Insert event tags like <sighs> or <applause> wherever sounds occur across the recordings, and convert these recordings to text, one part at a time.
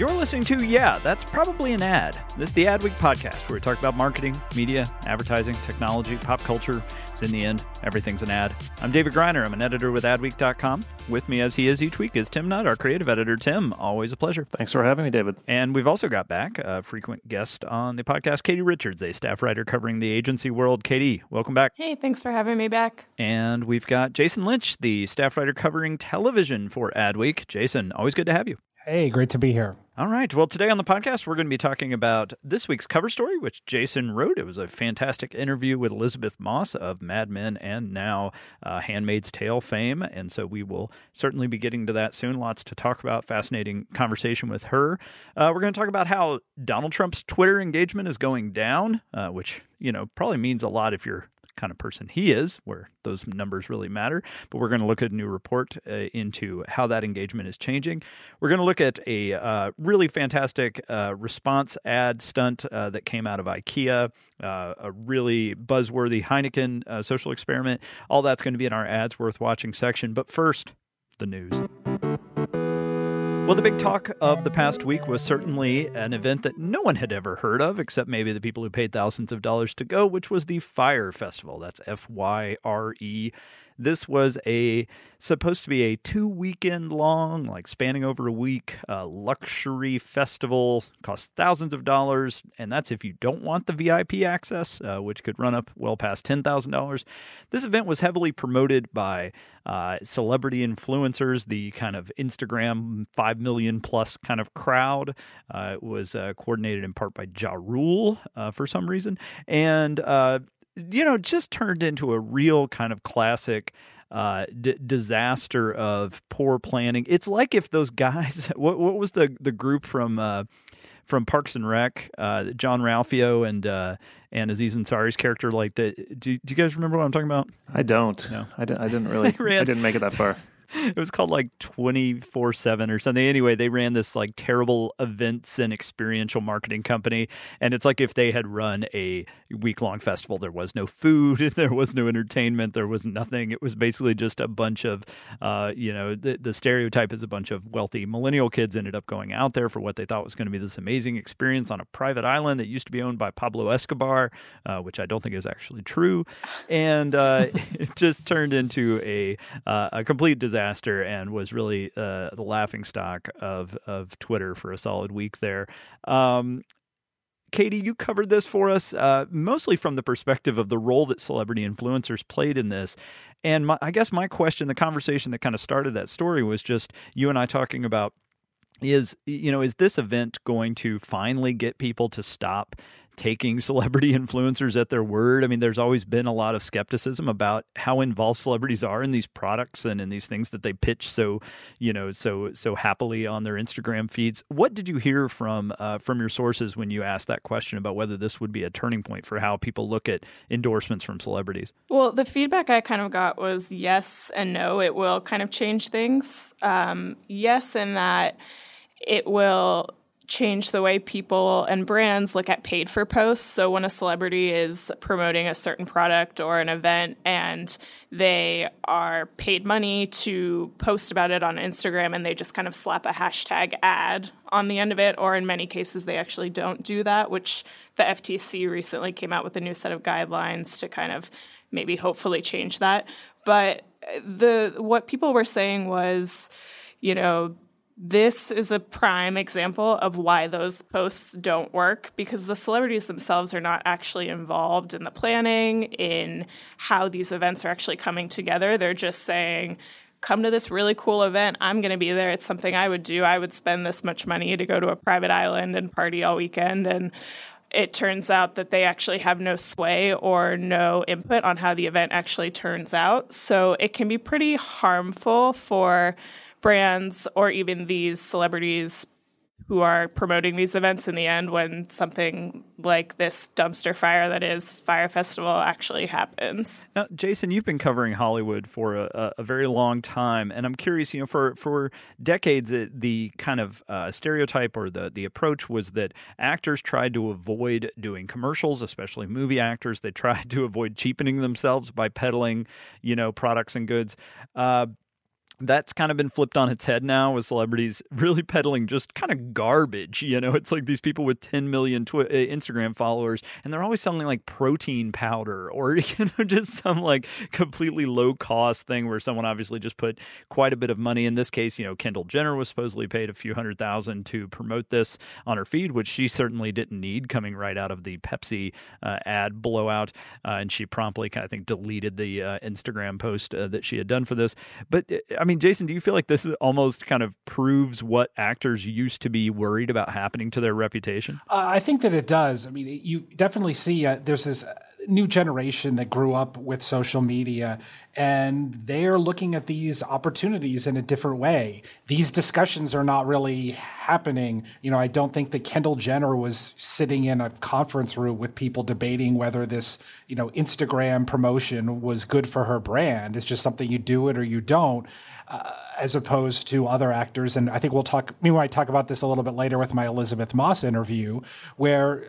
You're listening to Yeah, That's Probably an Ad. This is the Adweek podcast where we talk about marketing, media, advertising, technology, pop culture. It's in the end, everything's an ad. I'm David Griner. I'm an editor with adweek.com. With me, as he is each week, is Tim Nudd, our creative editor. Tim, always a pleasure. Thanks for having me, David. And we've also got back a frequent guest on the podcast, Katie Richards, a staff writer covering the agency world. Katie, welcome back. Hey, thanks for having me back. And we've got Jason Lynch, the staff writer covering television for Adweek. Jason, always good to have you. Hey, great to be here. All right. Well, today on the podcast, we're going to be talking about this week's cover story, which Jason wrote. It was a fantastic interview with Elisabeth Moss of Mad Men and now uh, Handmaid's Tale fame. And so we will certainly be getting to that soon. Lots to talk about. Fascinating conversation with her. Uh, we're going to talk about how Donald Trump's Twitter engagement is going down, uh, which, you know, probably means a lot if you're kind of person he is, where those numbers really matter. But we're going to look at a new report uh, into how that engagement is changing. We're going to look at a uh, really fantastic uh, response ad stunt uh, that came out of IKEA, uh, a really buzzworthy Heineken uh, social experiment. All that's going to be in our ads worth watching section. But first, the news. Well, the big talk of the past week was certainly an event that no one had ever heard of, except maybe the people who paid thousands of dollars to go, which was the Fyre Festival. That's F Y R E. This was a supposed to be a two weekend long, like spanning over a week, uh, luxury festival. Cost thousands of dollars, and that's if you don't want the VIP access, uh, which could run up well past ten thousand dollars. This event was heavily promoted by uh, celebrity influencers, the kind of Instagram five million plus kind of crowd. Uh, it was uh, coordinated in part by Ja Rule uh, for some reason, and you know, just turned into a real kind of classic uh, d- disaster of poor planning. It's like if those guys, <laughs> what what was the the group from uh, from Parks and Rec, uh, Jean-Ralphio and uh, and Aziz Ansari's character? Like, the, do, do you guys remember what I'm talking about? I don't. No, I, didn't, I didn't really. <laughs> I didn't make it that far. <laughs> it was called like 24 7 or something. Anyway, they ran this like terrible events and experiential marketing company. And it's like if they had run a week long festival, there was no food, <laughs> there was no entertainment, there was nothing. It was basically just a bunch of, uh, you know, the, the stereotype is a bunch of wealthy millennial kids ended up going out there for what they thought was going to be this amazing experience on a private island that used to be owned by Pablo Escobar, uh, which I don't think is actually true. And uh, <laughs> it just turned into a, uh, a complete disaster disaster and was really uh, the laughing stock of of Twitter for a solid week there. Um, Katie, you covered this for us, uh, mostly from the perspective of the role that celebrity influencers played in this. And my, I guess my question, the conversation that kind of started that story, was just you and I talking about is you know is this event going to finally get people to stop taking celebrity <laughs> influencers at their word. I mean, there's always been a lot of skepticism about how involved celebrities are in these products and in these things that they pitch so, you know, so so happily on their Instagram feeds. What did you hear from uh, from your sources when you asked that question about whether this would be a turning point for how people look at endorsements from celebrities? Well, the feedback I kind of got was yes and no. It will kind of change things. Um, yes, in that it will change the way people and brands look at paid for posts. So when a celebrity is promoting a certain product or an event and they are paid money to post about it on Instagram and they just kind of slap a hashtag ad on the end of it, or in many cases, they actually don't do that, which the FTC recently came out with a new set of guidelines to kind of maybe hopefully change that. But the what people were saying was, you know, this is a prime example of why those posts don't work because the celebrities themselves are not actually involved in the planning, in how these events are actually coming together. They're just saying, come to this really cool event. I'm going to be there. It's something I would do. I would spend this much money to go to a private island and party all weekend. And it turns out that they actually have no sway or no input on how the event actually turns out. So it can be pretty harmful for brands or even these celebrities who are promoting these events in the end when something like this dumpster fire that is Fyre Festival actually happens. Now, Jason, you've been covering Hollywood for a, a very long time, and I'm curious. You know, for for decades, it, the kind of uh, stereotype or the the approach was that actors tried to avoid doing commercials, especially movie actors. They <laughs> tried to avoid cheapening themselves by peddling, you know, products and goods. Uh, that's kind of been flipped on its head now with celebrities <laughs> really peddling just kind of garbage. You know, it's like these people with 10 million twi- uh, Instagram followers, and they're always selling like protein powder or, <laughs> you know, just some like completely low cost thing where someone obviously just put quite a bit of money. In this case, you know, Kendall Jenner was supposedly paid a few hundred thousand to promote this on her feed, which she certainly didn't need coming right out of the Pepsi uh, ad blowout. Uh, and she promptly, I think, deleted the uh, Instagram post uh, that she had done for this. But uh, I mean, mean, Jason, do you feel like this almost kind of proves what actors used to be worried about happening to their reputation? Uh, I think that it does. I mean, you definitely see uh, there's this new generation that grew up with social media and they're looking at these opportunities in a different way. These discussions are not really happening. You know, I don't think that Kendall Jenner was sitting in a conference room with people debating whether this, you know, Instagram promotion was good for her brand. It's just something you do it or you don't. Uh, as opposed to other actors. And I think we'll talk, we might talk about this a little bit later with my Elisabeth Moss interview, where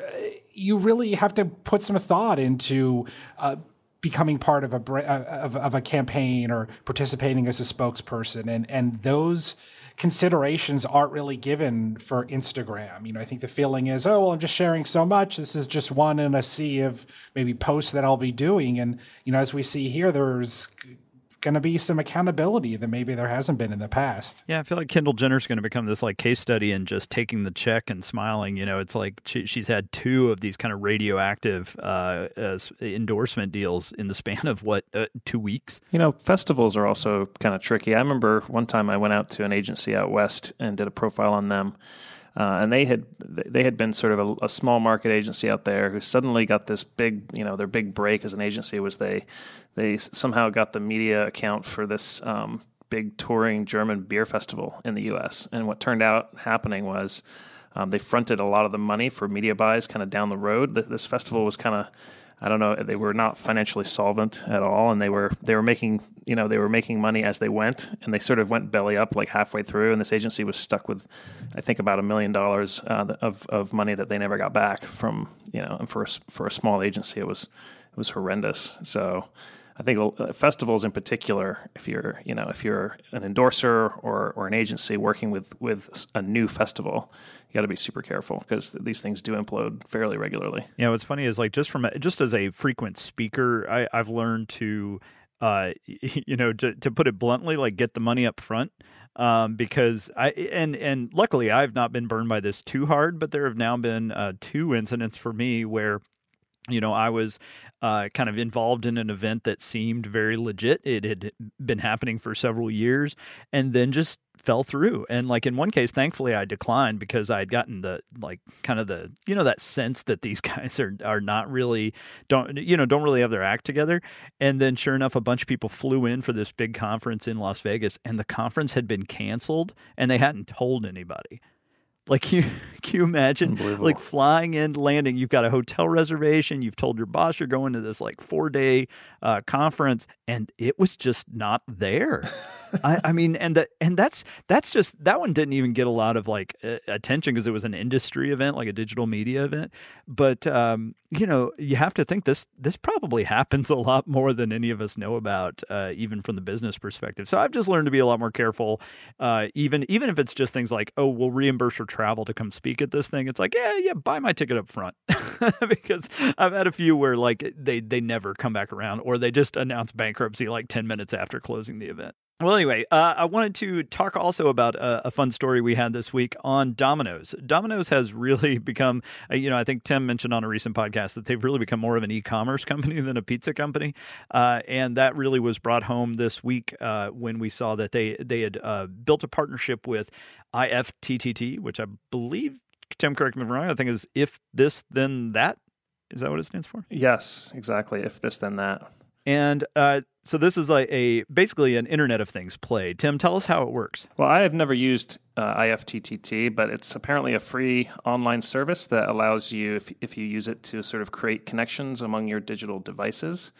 you really have to put some thought into uh, becoming part of a uh, of, of, a campaign or participating as a spokesperson, and and those considerations aren't really given for Instagram. You know, I think the feeling is, oh, well, I'm just sharing so much. This is just one in a sea of maybe posts that I'll be doing, and you know, as we see here, there's going to be some accountability that maybe there hasn't been in the past. Yeah, I feel like Kendall Jenner's going to become this like case study and just taking the check and smiling. You know, it's like she, she's had two of these kind of radioactive uh, uh, endorsement deals in the span of what uh, two weeks. You know, festivals are also kind of tricky. I remember one time I went out to an agency out west and did a profile on them. Uh, and they had they had been sort of a, a, small market agency out there who suddenly got this big you know their big break as an agency was they they somehow got the media account for this um, big touring German beer festival in the U.S. And what turned out happening was um, they fronted a lot of the money for media buys kind of down the road. This festival was kind of I don't know. They were not financially solvent at all, and they were they were making you know they were making money as they went, and they sort of went belly up like halfway through, and this agency was stuck with, I think about a million dollars uh, of of money that they never got back from you know, and for a, for a small agency, it was it was horrendous. So I think uh, festivals in particular, if you're you know if you're an endorser or or an agency working with with a new festival, you got to be super careful because these things do implode fairly regularly. Yeah, what's funny is like just from just as a frequent speaker, I, I've learned to. Uh, <laughs> you know, to, to put it bluntly, like get the money up front um, because I and and luckily I've not been burned by this too hard, but there have now been uh, two incidents for me where you know, I was uh, kind of involved in an event that seemed very legit. It had been happening for several years, and then just fell through. And like in one case, thankfully, I declined because I had gotten the like kind of the you know that sense that these <laughs> guys are are not really don't you know don't really have their act together. And then sure enough, a bunch of people flew in for this big conference in Las Vegas, and the conference had been canceled, and they hadn't told anybody. Like, <laughs> can you, can you imagine like flying in, landing? You've got a hotel reservation. You've told your boss you're going to this like four day uh, conference, and it was just not there. <laughs> I, I, mean, and that and that's that's just that one didn't even get a lot of like uh, attention because it was an industry event, like a digital media event. But um, you know, you have to think this this probably <laughs> happens a lot more than any of us know about, uh, even from the business perspective. So I've just learned to be a lot more careful, uh, even even if it's just things like, oh, we'll reimburse your travel to come speak at this thing. It's like, yeah, yeah, buy my ticket up front <laughs> because I've had a few where like they they never come back around or they just announce bankruptcy like ten minutes after closing the event. Well, anyway, uh, I wanted to talk also about a, a, fun story we had this week on Domino's. Domino's has really <laughs> become, uh, you know, I think Tim mentioned on a recent podcast that they've really become more of an e-commerce <laughs> company than a pizza company, uh, and that really was brought home this week uh, when we saw that they they had uh, built a partnership with IFTTT, which I believe, Tim, correct me if I'm wrong. I think is if this then that. Is that what it stands for? Yes, exactly. If this then that. And uh, so this is like a basically an Internet of Things play. Tim, tell us how it works. Well, I have never used uh, IFTTT, but it's apparently a free online service that allows you, if, if you use it, to sort of create connections among your digital devices.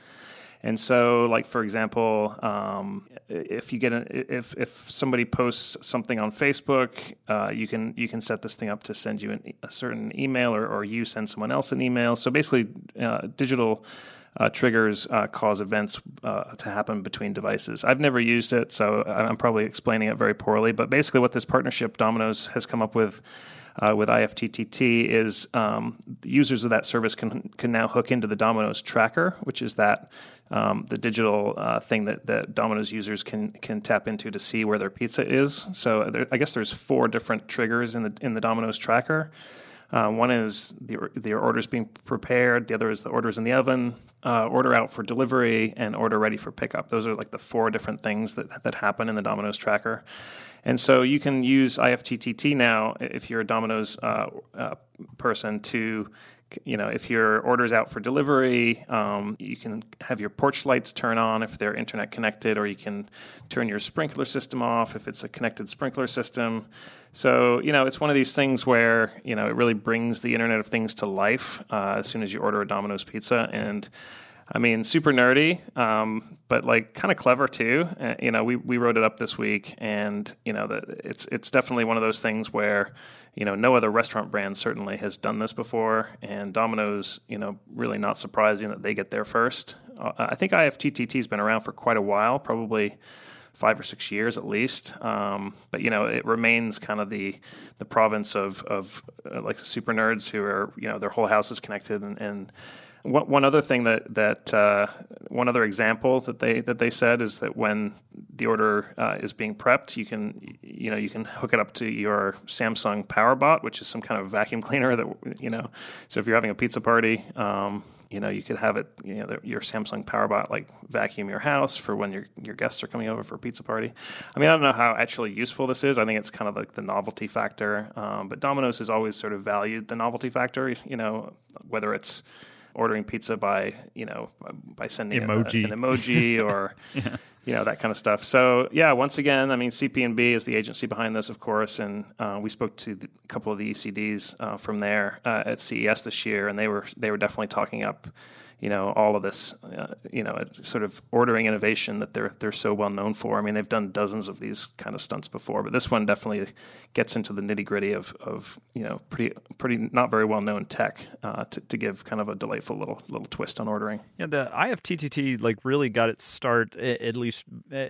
And so, like for example, um, if you get a, if if somebody posts something on Facebook, uh, you can you can set this thing up to send you an, a certain email, or, or you send someone else an email. So basically, uh, digital uh, triggers uh, cause events uh, to happen between devices. I've never used it, so I'm probably explaining it very poorly. But basically, what this partnership Domino's has come up with. Uh, with IFTTT is um, users of that service can can now hook into the Domino's tracker, which is that um, the digital uh, thing that, that Domino's users can can tap into to see where their pizza is. So there, I guess there's four different triggers in the in the Domino's tracker. Uh, one is the the orders being prepared. The other is the orders in the oven, uh, order out for delivery, and order ready for pickup. Those are like the four different things that that happen in the Domino's tracker. And so you can use IFTTT now if you're a Domino's uh, uh, person to you know, if your order's out for delivery, um, you can have your porch lights turn on if they're internet connected, or you can turn your sprinkler system off if it's a connected sprinkler system. So, you know, it's one of these things where, you know, it really brings the Internet of Things to life uh, as soon as you order a Domino's pizza. And I mean, super nerdy, um, but like kind of clever too. Uh, you know, we, we wrote it up this week, and you know, the, it's it's definitely one of those things where you know no other restaurant brand certainly has done this before, and Domino's, you know, really not surprising that they get there first. Uh, I think IFTTT has been around for quite a while, probably five or six years at least. Um, but you know, it remains kind of the the province of of uh, like super nerds who are you know their whole house is connected and. and one, other thing that that uh, one other example that they that they said is that when the order uh, is being prepped, you can you know you can hook it up to your Samsung PowerBot, which is some kind of vacuum <laughs> cleaner that you know. So if you're having a pizza party, um, you know, you could have it, you know, your Samsung PowerBot like vacuum your house for when your your guests are coming over for a pizza party. I mean, I don't know how actually useful this is. I think it's kind of like the novelty factor. Um, but Domino's has always sort of valued the novelty factor. You know, whether it's ordering pizza by you know by sending emoji. A, an emoji <laughs> or yeah you know that kind of stuff. So yeah, once again, I mean, CP&B is the agency behind this, of course, and uh, we spoke to the, a couple of the ECDs uh, from there uh, at CES this year, and they were they were definitely talking up you know all of this uh, you know sort of ordering innovation that they're they're so well known for. I mean, they've done dozens of these kind of stunts before, but this one definitely gets into the nitty gritty of of you know pretty pretty not very well known tech uh, to, to give kind of a delightful little little twist on ordering. Yeah, the IFTTT like really got its start at least uh,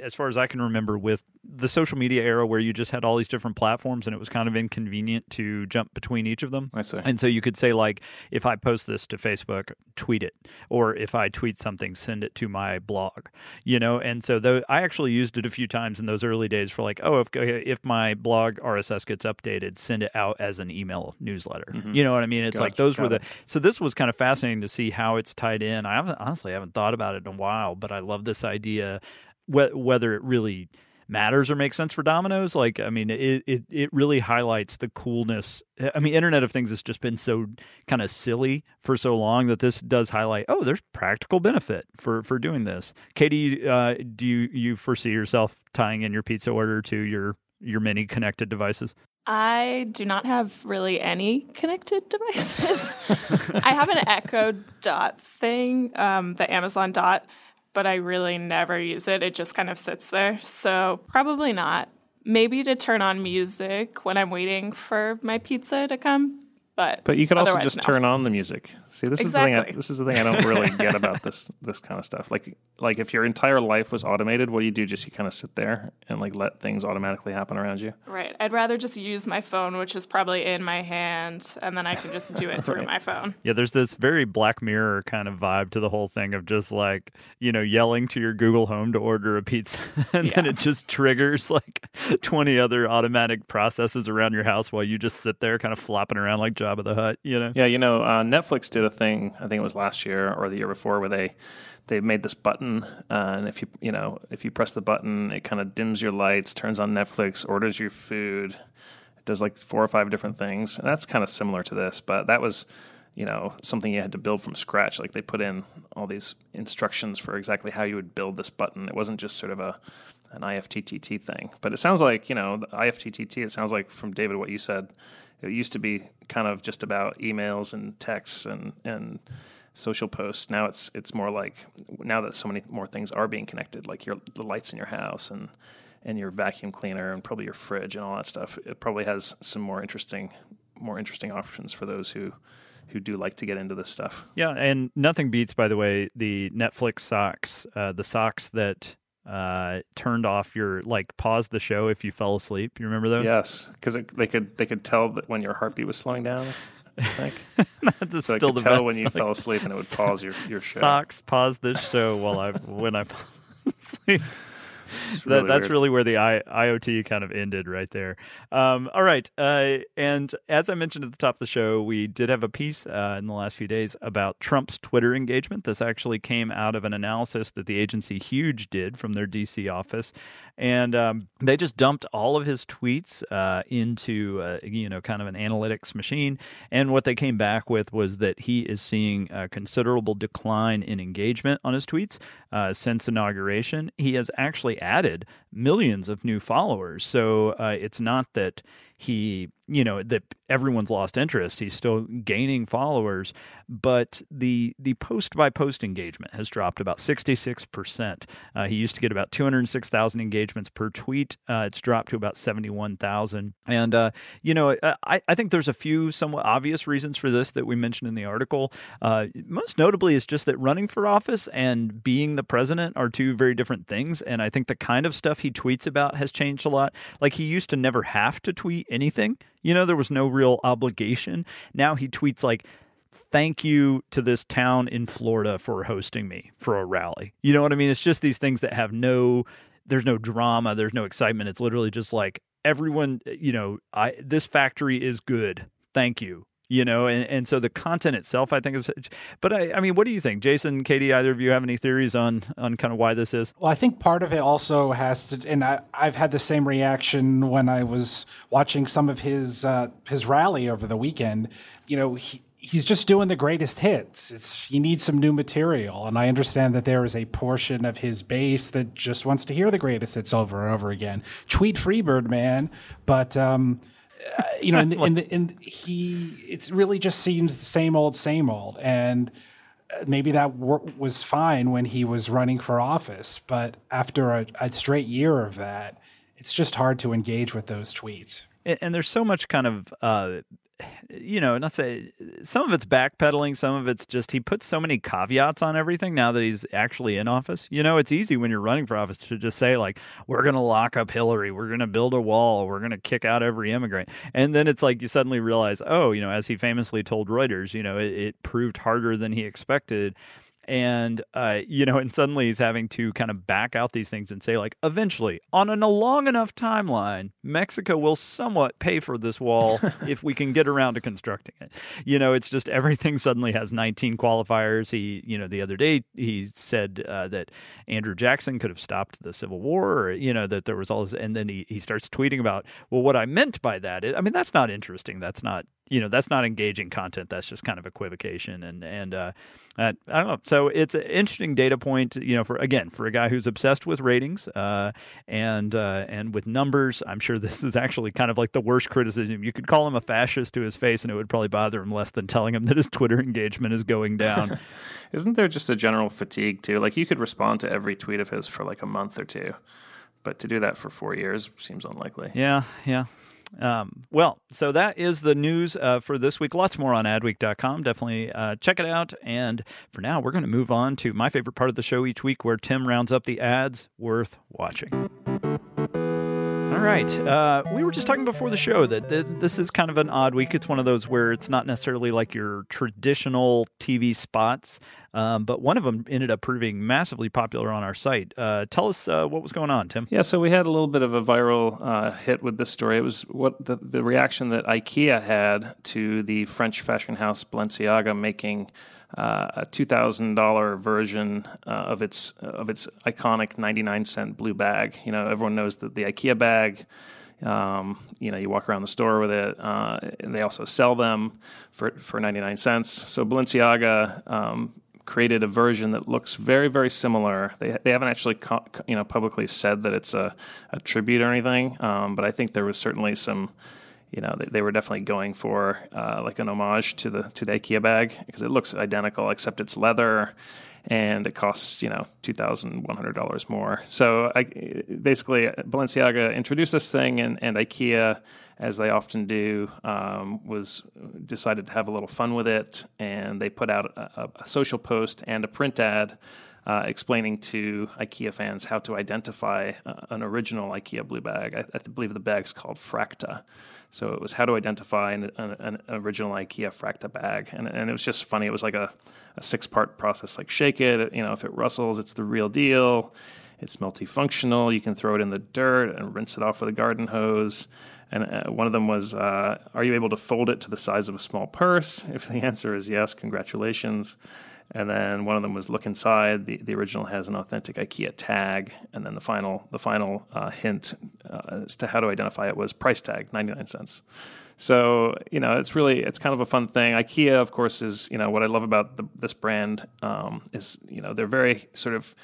as far as I can remember with the social media era where you just had all these different platforms and it was kind of inconvenient to jump between each of them. I see. And so you could say like if I post this to Facebook, tweet it, or if I tweet something, send it to my blog. You know, and so though I actually used it a few times in those early days for like, oh, if if my blog RSS gets updated, send it out as an email newsletter. Mm-hmm. You know what I mean? It's gotcha, like those were the so this was kind of fascinating to see how it's tied in. I haven't honestly I haven't thought about it in a while, but I love this idea whether it really matters or makes sense for Domino's. Like, I mean, it, it, it really highlights the coolness. I mean, Internet of Things has just been so kind of silly for so long that this does highlight, oh, there's practical benefit for, for doing this. Katie, uh, do you, you foresee yourself tying in your pizza order to your, your many connected devices? I do not have really any connected <laughs> devices. I have an Echo Dot thing, um, the Amazon Dot but I really never use it. It just kind of sits there. So probably not. Maybe to turn on music when I'm waiting for my pizza to come. But But you could also just no. turn on the music. See, this is the thing. I, this is the thing I don't really get <laughs> about this this kind of stuff. Like, like if your entire life was automated, what do you do? Just you kind of sit there and like let things automatically happen around you. Right. I'd rather just use my phone, which is probably in my hand, and then I can just do it <laughs> through my phone. Yeah, there's this very Black Mirror kind of vibe to the whole thing of just like, you know, yelling to your Google Home to order a pizza <laughs> and then it just triggers like 20 other automatic processes around your house while you just sit there kind of flopping around like Jabba the Hutt, you know? Yeah, you know, uh, Netflix did a thing. I think it was last year or the year before, where they they made this button, uh, and if you you know if you press the button, it kind of dims your lights, turns on Netflix, orders your food. It does like four or five different things, and that's kind of similar to this, but that was you know something you had to build from scratch. Like they put in all these instructions for exactly how you would build this button. It wasn't just sort of a an IFTTT thing, but it sounds like you know the IFTTT. It sounds like from David what you said. It used to be kind of just about emails and texts and and social posts. Now it's it's more like now that so many more things are being connected, like your the lights in your house and and your vacuum cleaner and probably your fridge and all that stuff. It probably has some more interesting more interesting options for those who who do like to get into this stuff. Yeah, and nothing beats, by the way, the Netflix socks, uh, the socks that uh, turned off your, like, pause the show if you fell asleep. You remember those? Yes, because they could they could tell that when your heartbeat was slowing down. I <laughs> think That's so. Still could the tell when you like, fell asleep, and it would <laughs> pause your your show. Socks, pause this show while I, when I <laughs> fall asleep. <laughs> That, really that's weird. really where the I, IoT kind of ended right there. Um, all right. Uh, and as I mentioned at the top of the show, we did have a piece uh, in the last few days about Trump's Twitter engagement. This actually came out of an analysis that the agency Huge did from their DC office. And um, they just dumped all of his tweets uh, into, uh, you know, kind of an analytics machine. And what they came back with was that he is seeing a considerable decline in engagement on his tweets uh, since inauguration. He has actually added millions of new followers. So uh, it's not that he, you know, that everyone's lost interest. He's still gaining followers, but the the post by post engagement has dropped about sixty six percent. Uh, He used to get about two hundred six thousand engagements per tweet. Uh, it's dropped to about seventy one thousand. And uh, you know, I I think there's a few somewhat obvious reasons for this that we mentioned in the article. Uh, most notably, is just that running for office and being the president are two very different things. And I think the kind of stuff he tweets about has changed a lot. Like he used to never have to tweet anything. You know, there was no real obligation. Now he tweets like, thank you to this town in Florida for hosting me for a rally. You know what I mean? It's just these things that have no there's no drama, there's no excitement. It's literally just like everyone, you know, I this factory is good. Thank you. You know, and, and so the content itself, I think is. But I, I mean, what do you think, Jason, Katie? Either of you have any theories on on kind of why this is? Well, I think part of it also has to, and I, I've had the same reaction when I was watching some of his uh, his rally over the weekend. You know, he, he's just doing the greatest hits. It's he needs some new material, and I understand that there is a portion of his base that just wants to hear the greatest hits over and over again. Tweet Freebird, man, but. Um, uh, you know, in, the, <laughs> in he, it's really just seems the same old, same old, and uh, maybe that wor- was fine when he was running for office, but after a, a straight year of that, it's just hard to engage with those tweets. and, and there's so much kind of uh you know not say some of it's backpedaling some of it's just he puts so many caveats on everything now that he's actually in office. You know it's easy when you're running for office to just say like we're going to lock up hillary. We're going to build a wall. We're going to kick out every immigrant. And then it's like you suddenly realize oh you know as he famously told reuters you know it, it proved harder than he expected and uh, <laughs> you know, and suddenly he's having to kind of back out these things and say, like, eventually, on an, a long enough timeline, Mexico will somewhat pay for this wall <laughs> if we can get around to constructing it. You know, it's just everything suddenly has 19 qualifiers. He, you know, the other day he said uh, that Andrew Jackson could have stopped the Civil War, or you know, that there was all this, and then he he starts tweeting about, well, what I meant by that. Is, I mean, that's not interesting. That's not you know that's not engaging content. That's just kind of equivocation. And and uh, uh, I don't know. So it's an interesting data point you know for again for a guy who's obsessed with ratings uh, and uh, and with numbers I'm sure <laughs> this is actually kind of like the worst criticism. You could call him a fascist to his face and it would probably bother him less than telling him that his Twitter <laughs> engagement is going down. <laughs> Isn't there just a general fatigue too? Like you could respond to every tweet of his for like a month or two, but to do that for four years seems unlikely. yeah yeah Um, well, so that is the news uh, for this week. Lots more on adweek.com. Definitely uh, check it out. And for now, we're going to move on to my favorite part of the show each week where Tim rounds up the ads worth watching. Right. Uh, we were just talking before the show that th- this is kind of an odd week. It's one of those where it's not necessarily like your traditional TV spots, um, but one of them ended up proving massively popular on our site. Uh, tell us uh, what was going on, Tim. Yeah, so we had a little bit of a viral uh, hit with this story. It was what the, the reaction that IKEA had to the French fashion house Balenciaga making uh, a two thousand dollar version uh, of its of its iconic ninety nine cent blue bag. You know, everyone knows that the IKEA bag. Um, you know, you walk around the store with it. Uh, and they also sell them for for ninety nine cents. So Balenciaga um, created a version that looks very very similar. They they haven't actually co- you know publicly said that it's a, a tribute or anything, um, but I think there was certainly some you know, they, they were definitely going for uh, like an homage to the to the IKEA bag because it looks identical except it's leather and it costs you know two thousand one hundred dollars more. So I, basically, Balenciaga introduced this thing, and, and IKEA, as they often do, um, was decided to have a little fun with it, and they put out a, a social post and a print ad. Uh, explaining to IKEA fans how to identify uh, an original IKEA blue bag. I, I, believe the bag's called Frakta. So it was how to identify an, an, an original IKEA Frakta bag, and, and, it was just funny. It was like a, a six part process. Like shake it, you know, if it rustles, it's the real deal. It's multifunctional. You can throw it in the dirt and rinse it off with a garden hose. And uh, one of them was, uh, are you able to fold it to the size of a small purse? <laughs> If the answer is yes, congratulations. And then one of them was look inside. The, the original has an authentic IKEA tag, and then the final the final uh, hint uh, as to how to identify it was price tag, ninety nine cents. So you know, it's really it's kind of a fun thing. IKEA, of course, is you know what I love about the, this brand um, is you know they're very sort of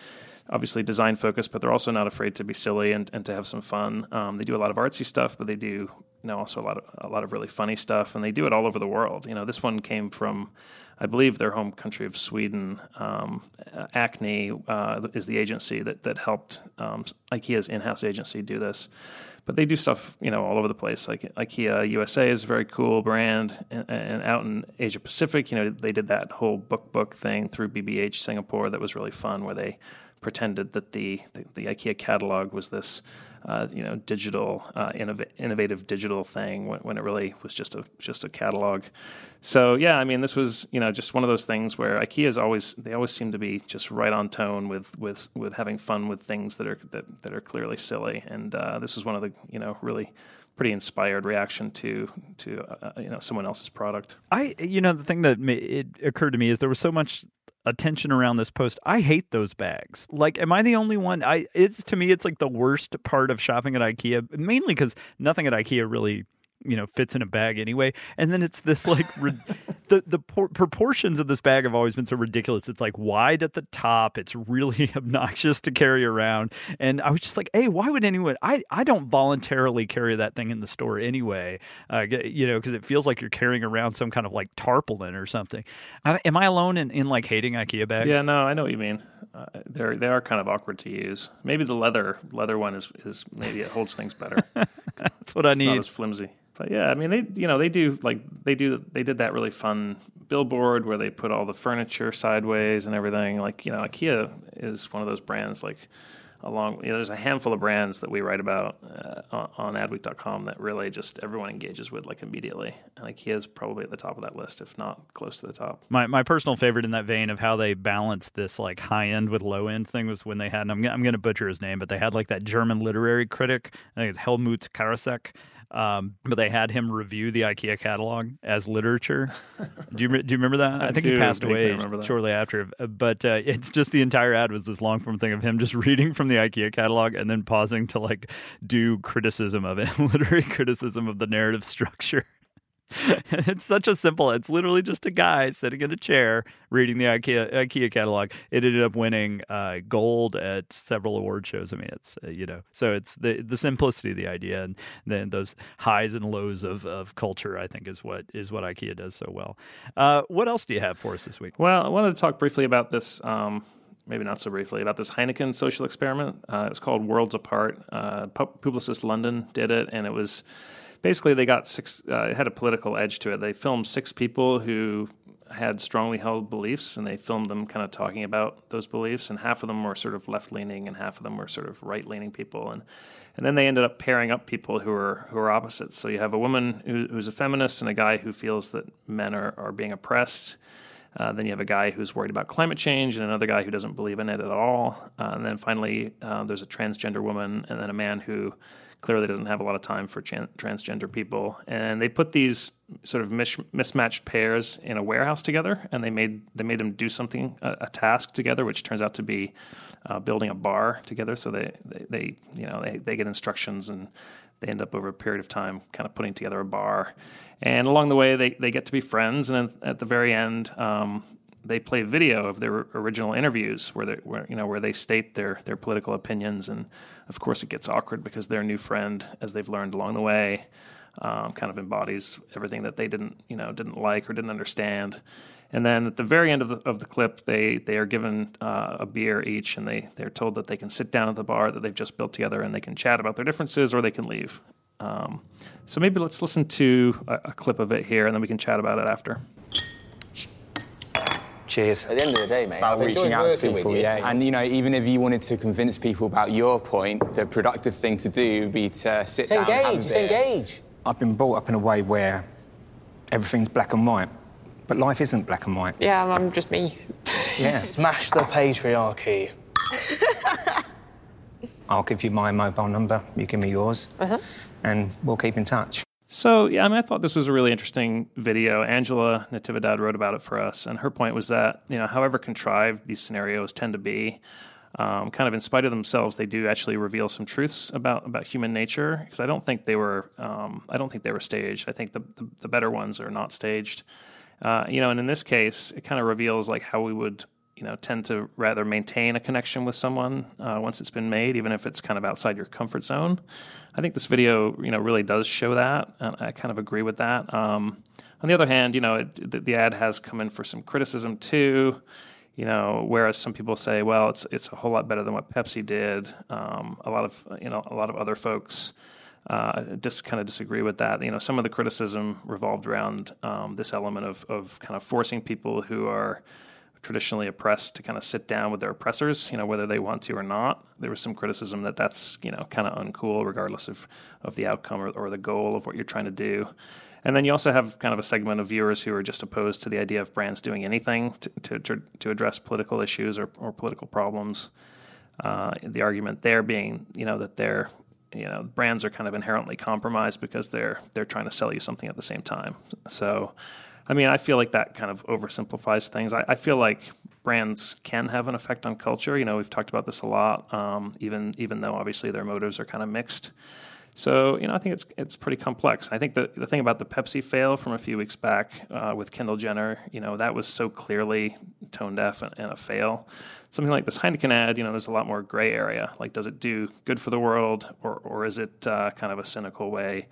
obviously design focused, but they're also not afraid to be silly and, and to have some fun. Um, they do a lot of artsy stuff, but they do you know also a lot of a lot of really funny stuff, and they do it all over the world. You know, this one came from I believe their home country of Sweden. Um, Acne uh, is the agency that that helped um, IKEA's in-house agency do this. But they do stuff, you know, all over the place. Like IKEA USA is a very cool brand, and, and out in Asia Pacific, you know, they did that whole book book thing through BBH Singapore that was really fun, where they pretended that the, the, the IKEA catalog was this uh, you know digital uh, innov- innovative digital thing when, when, it really was just a just a catalog. So yeah, I mean this was you know just one of those things where IKEA is always they always seem to be just right on tone with with with having fun with things that are that, that are clearly silly, and uh, this was one of the you know really pretty inspired reaction to to uh, you know someone else's product. I you know the thing that it occurred to me is there was so much attention around this post. I hate those bags. Like, am I the only one? I it's to me, it's like the worst part of shopping at IKEA, mainly because nothing at IKEA really you know fits in a bag anyway. And then it's this like re- <laughs> the the por- proportions of this bag have always been so ridiculous. It's like wide at the top. It's really <laughs> obnoxious to carry around. And i was just like hey why would anyone i i don't voluntarily carry that thing in the store anyway. Uh, you know because it feels like you're carrying around some kind of like tarpaulin or something. I, am i alone in, in like hating ikea bags? Yeah no i know what you mean. Uh, they're they are kind of awkward to use. Maybe the leather leather one is is maybe it holds things better. <laughs> That's what i need not as flimsy but yeah, I mean they you know they do like they do they did that really fun billboard where they put all the furniture sideways and everything. Like you know, IKEA is one of those brands like along you know, there's a handful of brands that we write about uh, on, adweek.com that really just everyone engages with like immediately and IKEA is probably at the top of that list if not close to the top my, my personal favorite in that vein of how they balanced this like high end with low end thing was when they had I'm, I'm going to butcher his name but they had like that German literary critic I think it's Helmut Karasek um, but they had him review the IKEA catalog as literature. do you do you remember that? <laughs> I, I think do, he passed away shortly after. But uh, it's just the entire ad was this long form thing of him just <laughs> reading from the IKEA catalog and then pausing to like do criticism of it, <laughs> literary criticism of the narrative structure. <laughs> it's such a simple. It's literally just a guy sitting in a chair reading the IKEA IKEA catalog. It ended up winning uh, gold at several award shows. I mean, it's uh, you know, so it's the the simplicity of the idea, and then those highs and lows of, of culture. I think is what is what IKEA does so well. Uh, what else do you have for us this week? Well, I wanted to talk briefly about this. Um, maybe not so briefly, about this Heineken social experiment. Uh, it's called Worlds Apart. Uh, Publicis London did it, and it was basically they got six. Uh, it had a political edge to it. They filmed six people who had strongly held beliefs, and they filmed them kind of talking about those beliefs. And half of them were sort of left leaning, and half of them were sort of right leaning people. And and then they ended up pairing up people who are who are opposites. So you have a woman who, who's a feminist and a guy who feels that men are, are being oppressed. Uh, then you have a guy who's worried about climate change and another guy who doesn't believe in it at all. Uh, and then finally, uh, there's a transgender woman and then a man who clearly doesn't have a lot of time for chan- transgender people. And they put these sort of mis- mismatched pairs in a warehouse together, and they made they made them do something a, a task together, which turns out to be uh, building a bar together. So they, they, they you know they, they get instructions and they end up over a period of time kind of putting together a bar. And along the way, they, they get to be friends. And at the very end, um, they play video of their original interviews where they where you know where they state their their political opinions. And of course it gets awkward because their new friend as they've learned along the way um, kind of embodies everything that they didn't you know didn't like or didn't understand. And then at the very end of the, of the clip they they are given uh, a beer each and they they're told that they can sit down at the bar that they've just built together and they can chat about their differences or they can leave. Um, so maybe let's listen to a, a clip of it here and then we can chat about it after Cheers. At the end of the day, mate, about I've reaching out to people, you. yeah. And you know, even if you wanted to convince people about your point, the productive thing to do would be to sit Just down. and have a engage, just beer. engage. I've been brought up in a way where everything's black and white, but life isn't black and white. Yeah, I'm just me. Yeah. <laughs> Smash the patriarchy. <laughs> I'll give you my mobile number, you give me yours, uh-huh. and we'll keep in touch. So yeah, I mean, I thought this was a really interesting video. Angela Natividad wrote about it for us, and her point was that you know, however contrived these scenarios tend to be, um, kind of in spite of themselves, they do actually reveal some truths about about human nature. Because I don't think they were, um, I don't think they were staged. I think the the, the better ones are not staged. Uh, you know, and in this case, it kind of reveals like how we would you know tend to rather maintain a connection with someone uh, once it's been made, even if it's kind of outside your comfort zone. I think this video, you know, really does show that, and I kind of agree with that. Um, on the other hand, you know, it, the, the ad has come in for some criticism too. You know, whereas some people say, well, it's it's a whole lot better than what Pepsi did. Um, a lot of you know, a lot of other folks uh, just kind of disagree with that. You know, some of the criticism revolved around um, this element of of kind of forcing people who are traditionally oppressed to kind of sit down with their oppressors, you know, whether they want to or not. There was some criticism that that's, you know, kind of uncool regardless of, of the outcome or, or the goal of what you're trying to do. And then you also have kind of a segment of viewers who are just opposed to the idea of brands doing anything to, to, to, address political issues or, or political problems. Uh, the argument there being, you know, that they're, you know, brands are kind of inherently compromised because they're they're trying to sell you something at the same time. So, I mean, I feel like that kind of oversimplifies things. I, I feel like brands can have an effect on culture. You know, we've talked about this a lot, um, even even though obviously their motives are kind of mixed. So you know, I think it's it's pretty complex. I think the the thing about the Pepsi fail from a few weeks back uh, with Kendall Jenner, you know, that was so clearly tone deaf and, and a fail. Something like this Heineken ad, you know, there's a lot more gray area. Like, does it do good for the world, or or is it uh, kind of a cynical way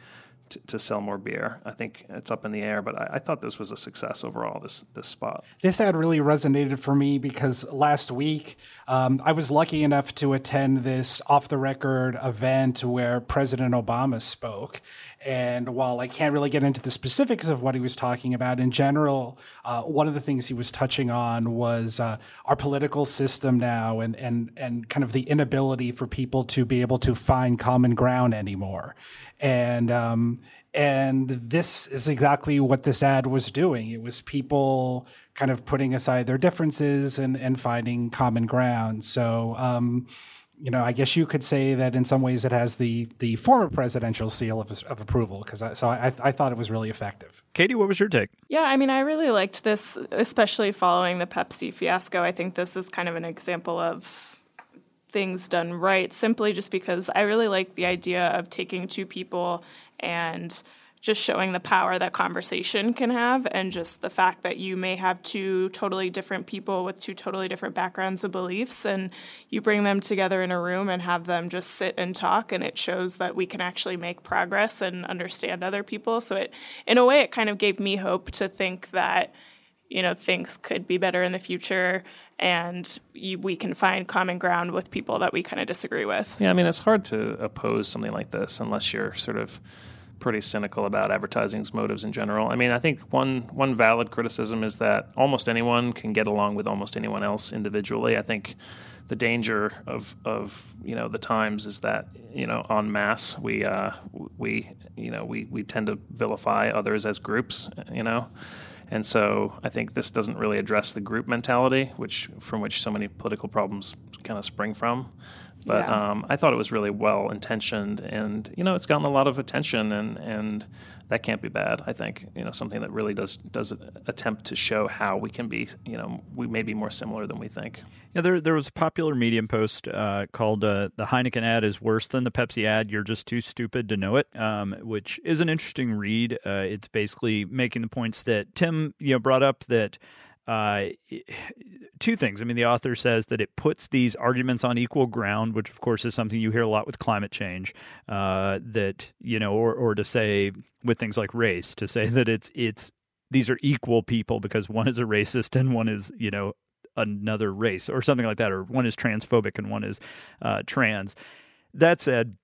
to, sell more beer? I think it's up in the air. But I, I thought this was a success overall. This this spot. This ad really resonated for me because last week um, I was lucky enough to attend this off the record event where President Obama spoke. And while I can't really get into the specifics of what he was talking about, in general, uh, one of the things he was touching on was uh, our political system now and, and, and kind of the inability for people to be able to find common ground anymore. And, um, and this is exactly what this ad was doing. It was people kind of putting aside their differences and, and finding common ground. So, um, you know, I guess you could say that in some ways it has the the former presidential seal of, of approval. Because I, so I, I thought it was really effective. Katie, what was your take? Yeah, I mean, I really liked this, especially following the Pepsi fiasco. I think this is kind of an example of things done right, simply just because I really like the idea of taking two people and just showing the power that conversation can have and just the fact that you may have two totally different people with two totally different backgrounds and beliefs and you bring them together in a room and have them just sit and talk and it shows that we can actually make progress and understand other people. So it in a way it kind of gave me hope to think that you know things could be better in the future and you, we can find common ground with people that we kind of disagree with. Yeah, I mean, it's hard to oppose something like this unless you're sort of pretty cynical about advertising's motives in general. I mean, I think one one valid criticism is that almost anyone can get along with almost anyone else individually. I think the danger of of you know the times is that you know en masse we uh, we you know we we tend to vilify others as groups. You know. And so I think this doesn't really address the group mentality, which from which so many political problems kind of spring from. But Yeah. um, I thought it was really well intentioned, and you know, it's gotten a lot of attention, and and that can't be bad. I think you know something that really does does attempt to show how we can be, you know, we may be more similar than we think. Yeah, there there was a popular Medium post uh, called uh, "The Heineken ad is worse than the Pepsi ad. You're just too stupid to know it," um, which is an interesting read. Uh, it's basically making the points that Tim you know brought up that. Uh, <sighs> two things. I mean, the author says that it puts these arguments on equal ground, which of course is something you hear a lot with climate change. Uh, that you know, or or to say with things like race, to say <laughs> that it's it's these are equal people because one is a racist and one is you know another race or something like that, or one is transphobic and one is uh, trans. That said,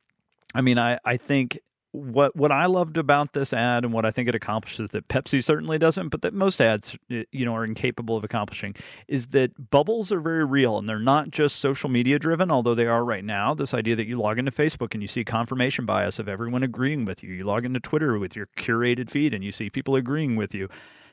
I mean, I, I think what what I loved about this ad and what I think it accomplishes that Pepsi certainly doesn't, but that most ads you know are incapable of accomplishing is that bubbles are very real and they're not just social media driven, although they are right now. This idea that you log into Facebook and you see confirmation bias of everyone agreeing with you. You log into Twitter with your curated feed and you see people agreeing with you.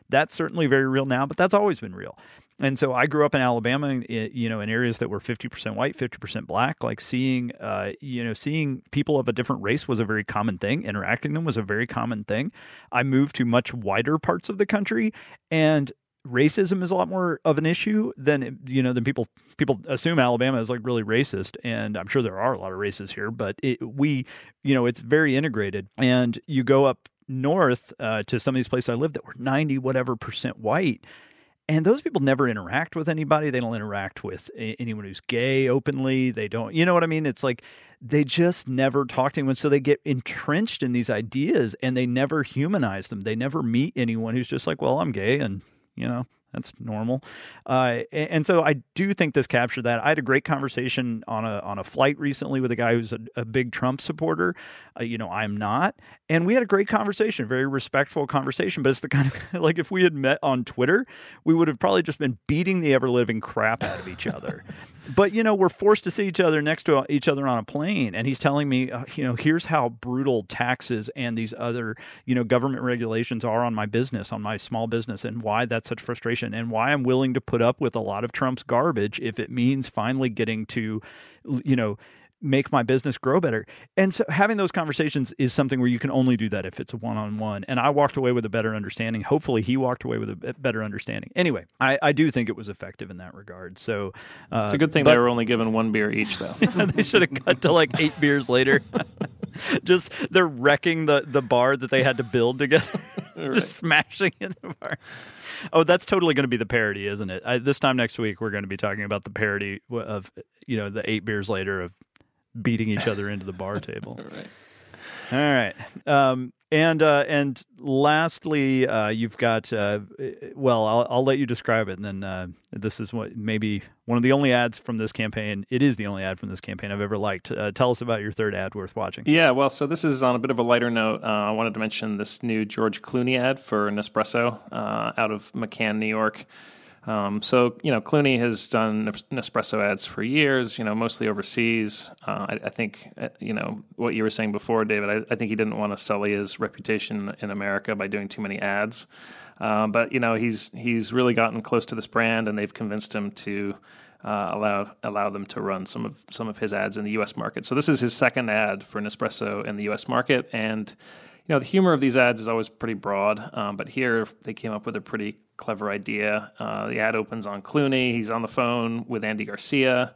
That's certainly very real now, but that's always been real. And so I grew up in Alabama, you know, in areas that were 50% white, 50% black. Like seeing, uh, you know, seeing people of a different race was a very common thing. Interacting them was a very common thing. I moved to much wider parts of the country, and racism is a lot more of an issue than you know than people people assume Alabama is like really racist, and I'm sure there are a lot of races here, but it, we, you know, it's very integrated. And you go up north uh, to some of these places I lived that were 90 whatever percent white and those people never interact with anybody. They don't interact with a- anyone who's gay openly. They don't you know what i mean? It's like they just never talk to anyone. So they get entrenched in these ideas and they never humanize them. They never meet anyone who's just like well i'm gay and you know that's normal. Uh, and so i do think this captured that. I had a great conversation on a on a flight recently with a guy who's a, a big trump supporter. Uh, you know i'm not. And we had a great conversation very respectful conversation but it's the kind of <laughs> like if we had met on twitter we would have probably just been beating the ever living crap out of each other but you know we're forced to see each other next to each other on a plane. And he's telling me uh, you know here's how brutal taxes and these other you know government regulations are on my business on my small business and why that's such frustration and why i'm willing to put up with a lot of trump's garbage if it means finally getting to you know make my business grow better. And so having those conversations is something where you can only do that if it's a one-on-one. And I walked away with a better understanding. Hopefully he walked away with a better understanding. Anyway, I, I do think it was effective in that regard. So uh, It's a good thing but- they were only given one beer each, though. <laughs> they should have cut to like eight beers later. <laughs> Just they're wrecking the, the bar that they had to build together. <laughs> Just smashing it in the bar. Oh, that's totally going to be the parody, isn't it? I, this time next week, we're going to be talking about the parody of you know the eight beers later of beating each other into the bar table. <laughs> right. All right. Um, and uh, and lastly, uh, you've got uh, well, I'll, I'll let you describe it, and then uh, this is what maybe one of the only ads from this campaign. It is the only ad from this campaign I've ever liked. Uh, tell us about your third ad worth watching. Yeah, well, so this is on a bit of a lighter note. Uh, I wanted to mention this new George Clooney ad for Nespresso uh, out of McCann, New York. Um, so, you know, Clooney has done Nespresso ads for years, you know, mostly overseas. Uh, I, I think, uh, you know, what you were saying before, David, I, I think he didn't want to sully his reputation in America by doing too many ads. Uh, but, you know, he's he's really gotten close to this brand and they've convinced him to uh, allow allow them to run some of some of his ads in the U.S. market. So this is his second ad for Nespresso in the U.S. market, and you know the humor of these ads is always pretty broad, um, but here they came up with a pretty clever idea. Uh, the ad opens on Clooney; he's on the phone with Andy Garcia.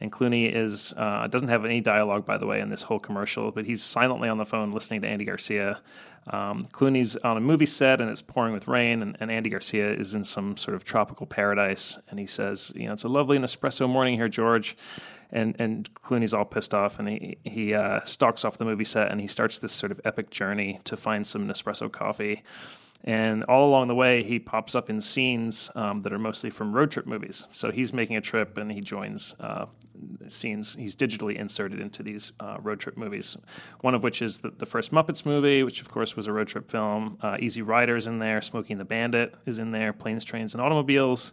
And Clooney is uh, doesn't have any dialogue, by the way, in this whole commercial, but he's silently on the phone listening to Andy Garcia. Um, Clooney's on a movie set and it's pouring with rain, and, and Andy Garcia is in some sort of tropical paradise, and he says, "You know, it's a lovely Nespresso morning here, George." And and Clooney's all pissed off, and he he uh, stalks off the movie set, and he starts this sort of epic journey to find some Nespresso coffee. And all along the way, he pops up in scenes um, that are mostly from road trip movies. So he's making a trip and he joins uh, scenes he's digitally inserted into these uh, road trip movies. One of which is the, the, first Muppets movie, which of course was a road trip film. Uh, Easy Riders in there, Smokey and the Bandit is in there, Planes, Trains, and Automobiles.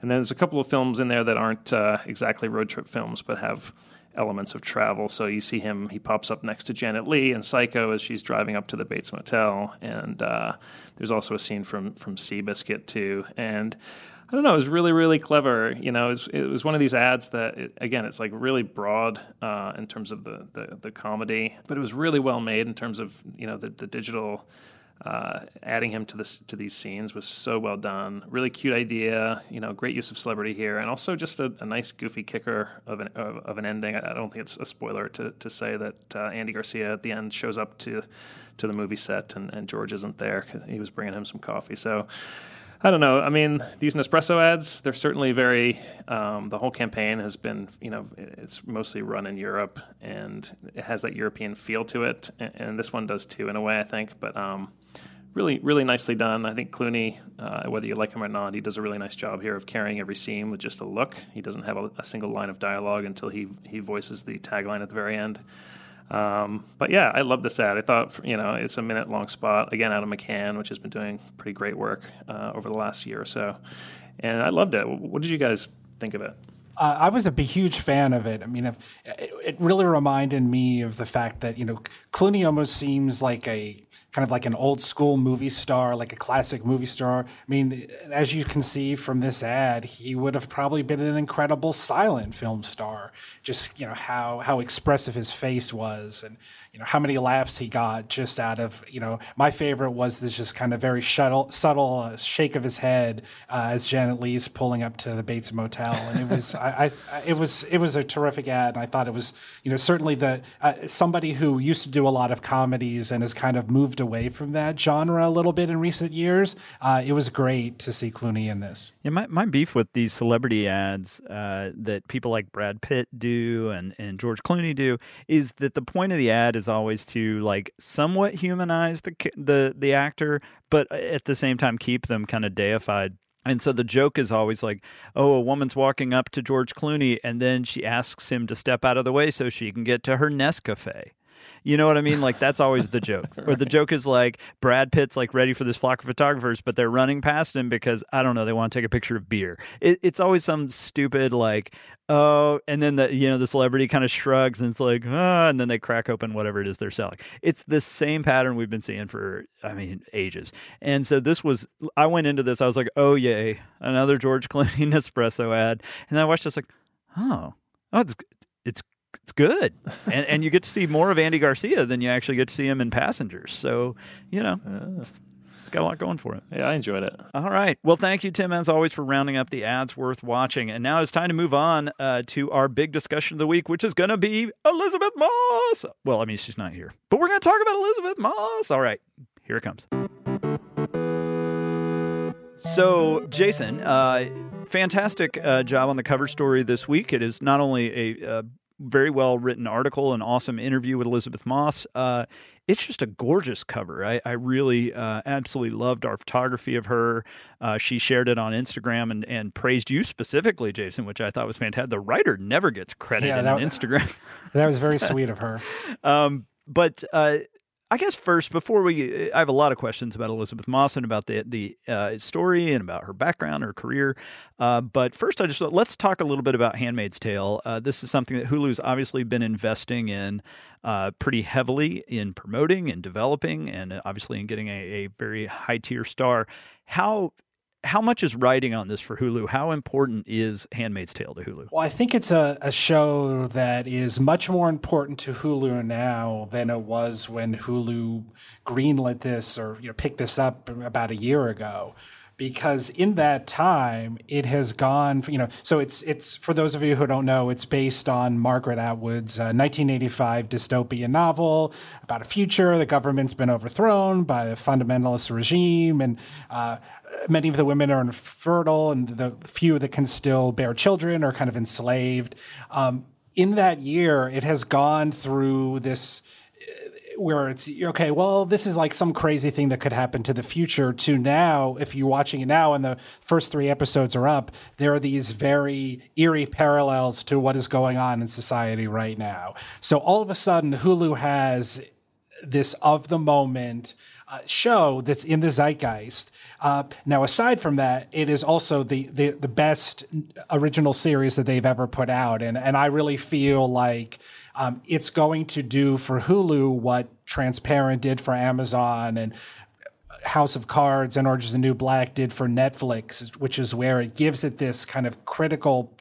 And then there's a couple of films in there that aren't uh, exactly road trip films, but have elements of travel. So you see him, he pops up next to Janet Leigh in Psycho as she's driving up to the Bates Motel. And uh, there's also a scene from, from Seabiscuit, too. And I don't know, it was really, really clever. You know, it was, it was one of these ads that, it, again, it's like really broad uh, in terms of the, the, the, comedy, but it was really well made in terms of, you know, the, the digital uh, adding him to this to these scenes was so well done. Really cute idea, you know, great use of celebrity here, and also just a, a nice goofy kicker of an of, of, an ending. I don't think it's a spoiler to to say that uh, Andy Garcia at the end shows up to to the movie set, and, and George isn't there. He was bringing him some coffee, so. I don't know. I mean, these Nespresso ads, they're certainly very, um, the whole campaign has been, you know, it's mostly run in Europe and it has that European feel to it. And, and this one does too, in a way, I think. But um, really, really nicely done. I think Clooney, uh, whether you like him or not, he does a really nice job here of carrying every scene with just a look. He doesn't have a, a single line of dialogue until he he voices the tagline at the very end. Um, but yeah, I love this ad. I thought you know it's a minute long spot again out of McCann, which has been doing pretty great work uh, over the last year or so, and I loved it. What did you guys think of it? Uh, I was a huge fan of it. I mean, it, it really reminded me of the fact that you know Clooney almost seems like a kind of like an old school movie star, like a classic movie star. I mean, as you can see from this ad, he would have probably been an incredible silent film star. Just you know how how expressive his face was, and you know how many laughs he got just out of you know. My favorite was this just kind of very subtle subtle uh, shake of his head uh, as Janet Leigh's pulling up to the Bates Motel, and it was <laughs> I, I, it was it was a terrific ad, and I thought it was you know certainly the uh, somebody who used to do a lot of comedies and has kind of moved away from that genre a little bit in recent years. Uh, it was great to see Clooney in this. Yeah, my, my beef with these celebrity ads uh, that people like Brad Pitt do and, and George Clooney do is that the point of the ad is always to like somewhat humanize the the the actor, but at the same time keep them kind of deified and so the joke is always like, oh, a woman's walking up to George Clooney and then she asks him to step out of the way so she can get to her Nescafe. You know what I mean? Like that's always the joke. right. <laughs> Or the joke is like Brad Pitt's like ready for this flock of photographers, but they're running past him because I don't know they want to take a picture of beer. It, it's always some stupid like oh, and then the you know the celebrity kind of shrugs and it's like ah, and then they crack open whatever it is they're selling. It's the same pattern we've been seeing for I mean ages. And so this was I went into this I was like oh yay another George Clooney <laughs> Nespresso ad, and then I watched this like oh oh it's it's good, and and you get to see more of Andy Garcia than you actually get to see him in Passengers. So you know. It's, it's got a lot going for it. Yeah, I enjoyed it. All right. Well, thank you, Tim, as always, for rounding up the ads worth watching. And now it's time to move on uh, to our big discussion of the week, which is going to be Elisabeth Moss. Well, I mean, she's not here, but we're going to talk about Elisabeth Moss. All right, here it comes. So, Jason, uh, fantastic uh, job on the cover story this week. It is not only a, uh, very well written article, an awesome interview with Elisabeth Moss. Uh, it's just a gorgeous cover. I, I really uh, absolutely loved our photography of her. Uh, she shared it on Instagram and, and praised you specifically, Jason, which I thought was fantastic. The writer never gets credit yeah, on Instagram. That was very <laughs> sweet of her. Um, but uh, I guess first, before we, I have a lot of questions about Elisabeth Moss and about the the uh, story and about her background, her career. Uh, but first, I just let's talk a little bit about *Handmaid's Tale*. Uh, this is something that Hulu's obviously been investing in uh, pretty heavily in promoting and developing, and obviously in getting a, a very high tier star. How how much is writing on this for Hulu? How important is Handmaid's Tale to Hulu? Well, I think it's a, a show that is much more important to Hulu now than it was when Hulu greenlit this or you know picked this up about a year ago because in that time it has gone you know so it's it's for those of you who don't know it's based on margaret atwood's uh, 1985 dystopian novel about a future the government's been overthrown by a fundamentalist regime and uh, many of the women are infertile and the few that can still bear children are kind of enslaved. Um, in that year it has gone through this where it's okay well this is like some crazy thing that could happen to the future to now. If you're watching it now and the first three episodes are up there are these very eerie parallels to what is going on in society right now. So all of a sudden hulu has this of the moment uh, show that's in the zeitgeist. Uh, now, aside from that, it is also the, the the best original series that they've ever put out, and and I really feel like um, it's going to do for Hulu what Transparent did for Amazon and House of Cards and Orange is the New Black did for Netflix, which is where it gives it this kind of critical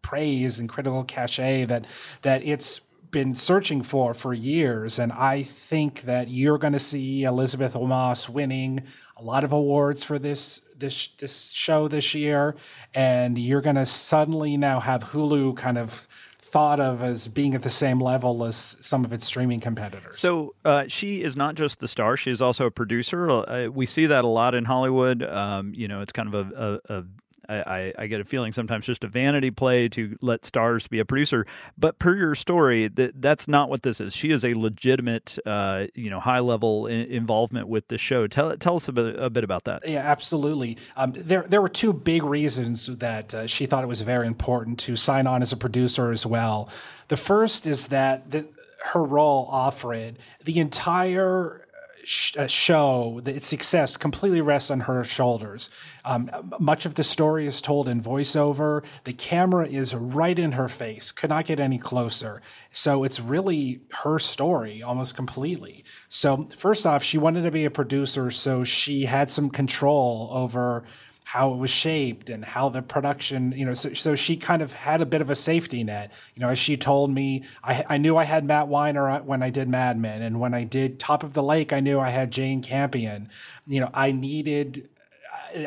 praise and critical cachet that that it's been searching for for years. And I think that you're going to see Elisabeth Moss winning a lot of awards for this this this show this year, and you're going to suddenly now have Hulu kind of thought of as being at the same level as some of its streaming competitors. So uh, she is not just the star; she is also a producer. Uh, we see that a lot in Hollywood. Um, you know, it's kind of a, a, a I, I, get a feeling sometimes just a vanity play to let stars be a producer. But per your story, that that's not what this is. She is a legitimate, uh, you know, high level in, involvement with the show. Tell tell us a bit, a bit about that. Yeah, absolutely. Um, there there were two big reasons that uh, she thought it was very important to sign on as a producer as well. The first is that the, her role offered the entire sh- uh, show, its success completely rests on her shoulders. Um, much of the story is told in voiceover. The camera is right in her face, could not get any closer. So it's really her story almost completely. So, first off, she wanted to be a producer, so she had some control over how it was shaped and how the production, you know, so, so she kind of had a bit of a safety net. You know, as she told me, I, I knew I had Matt Weiner when I did Mad Men. And when I did Top of the Lake, I knew I had Jane Campion. You know, I needed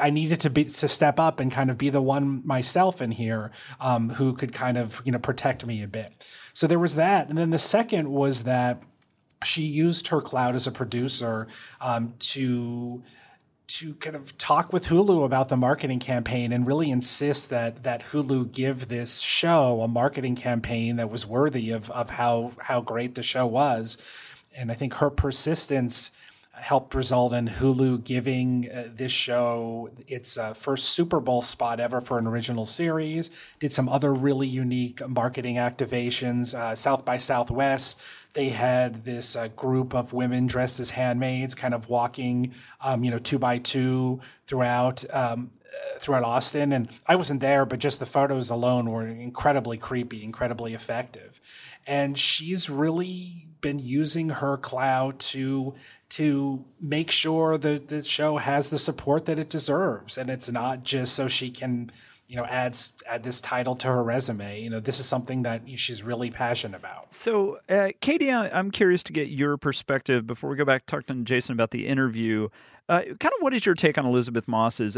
I needed to be to step up and kind of be the one myself in here um, who could kind of you know protect me a bit. So there was that, and then the second was that she used her cloud as a producer um, to to kind of talk with Hulu about the marketing campaign and really insist that that Hulu give this show a marketing campaign that was worthy of of how how great the show was. And I think her persistence helped result in Hulu giving uh, this show its uh, first Super Bowl spot ever for an original series. Did some other really unique marketing activations. Uh, South by Southwest they had this uh, group of women dressed as handmaids, kind of walking, um, you know, two by two throughout um, uh, throughout Austin. And I wasn't there, but just the photos alone were incredibly creepy, incredibly effective. And she's really been using her clout to to make sure that the show has the support that it deserves, and it's not just so she can you know adds add this title to her resume. You know this is something that she's really passionate about. So uh, katie i'm curious to get your perspective before we go back talk to jason about the interview. Uh, kind of what is your take on elisabeth moss's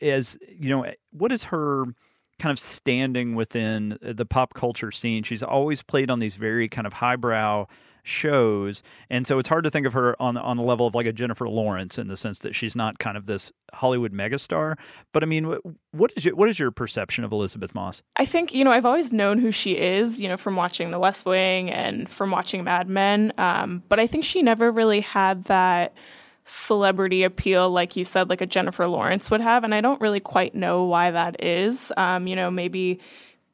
as you know what is her kind of standing within the pop culture scene? She's always played on these very kind of highbrow shows, and so it's hard to think of her on on the level of like a Jennifer Lawrence in the sense that she's not kind of this Hollywood megastar. But I mean, what is your, what is your perception of Elisabeth Moss? I think you know I've always known who she is, you know, from watching The West Wing and from watching Mad Men. Um, but I think she never really had that celebrity appeal like you said like a jennifer lawrence would have and i don't really quite know why that is um, you know maybe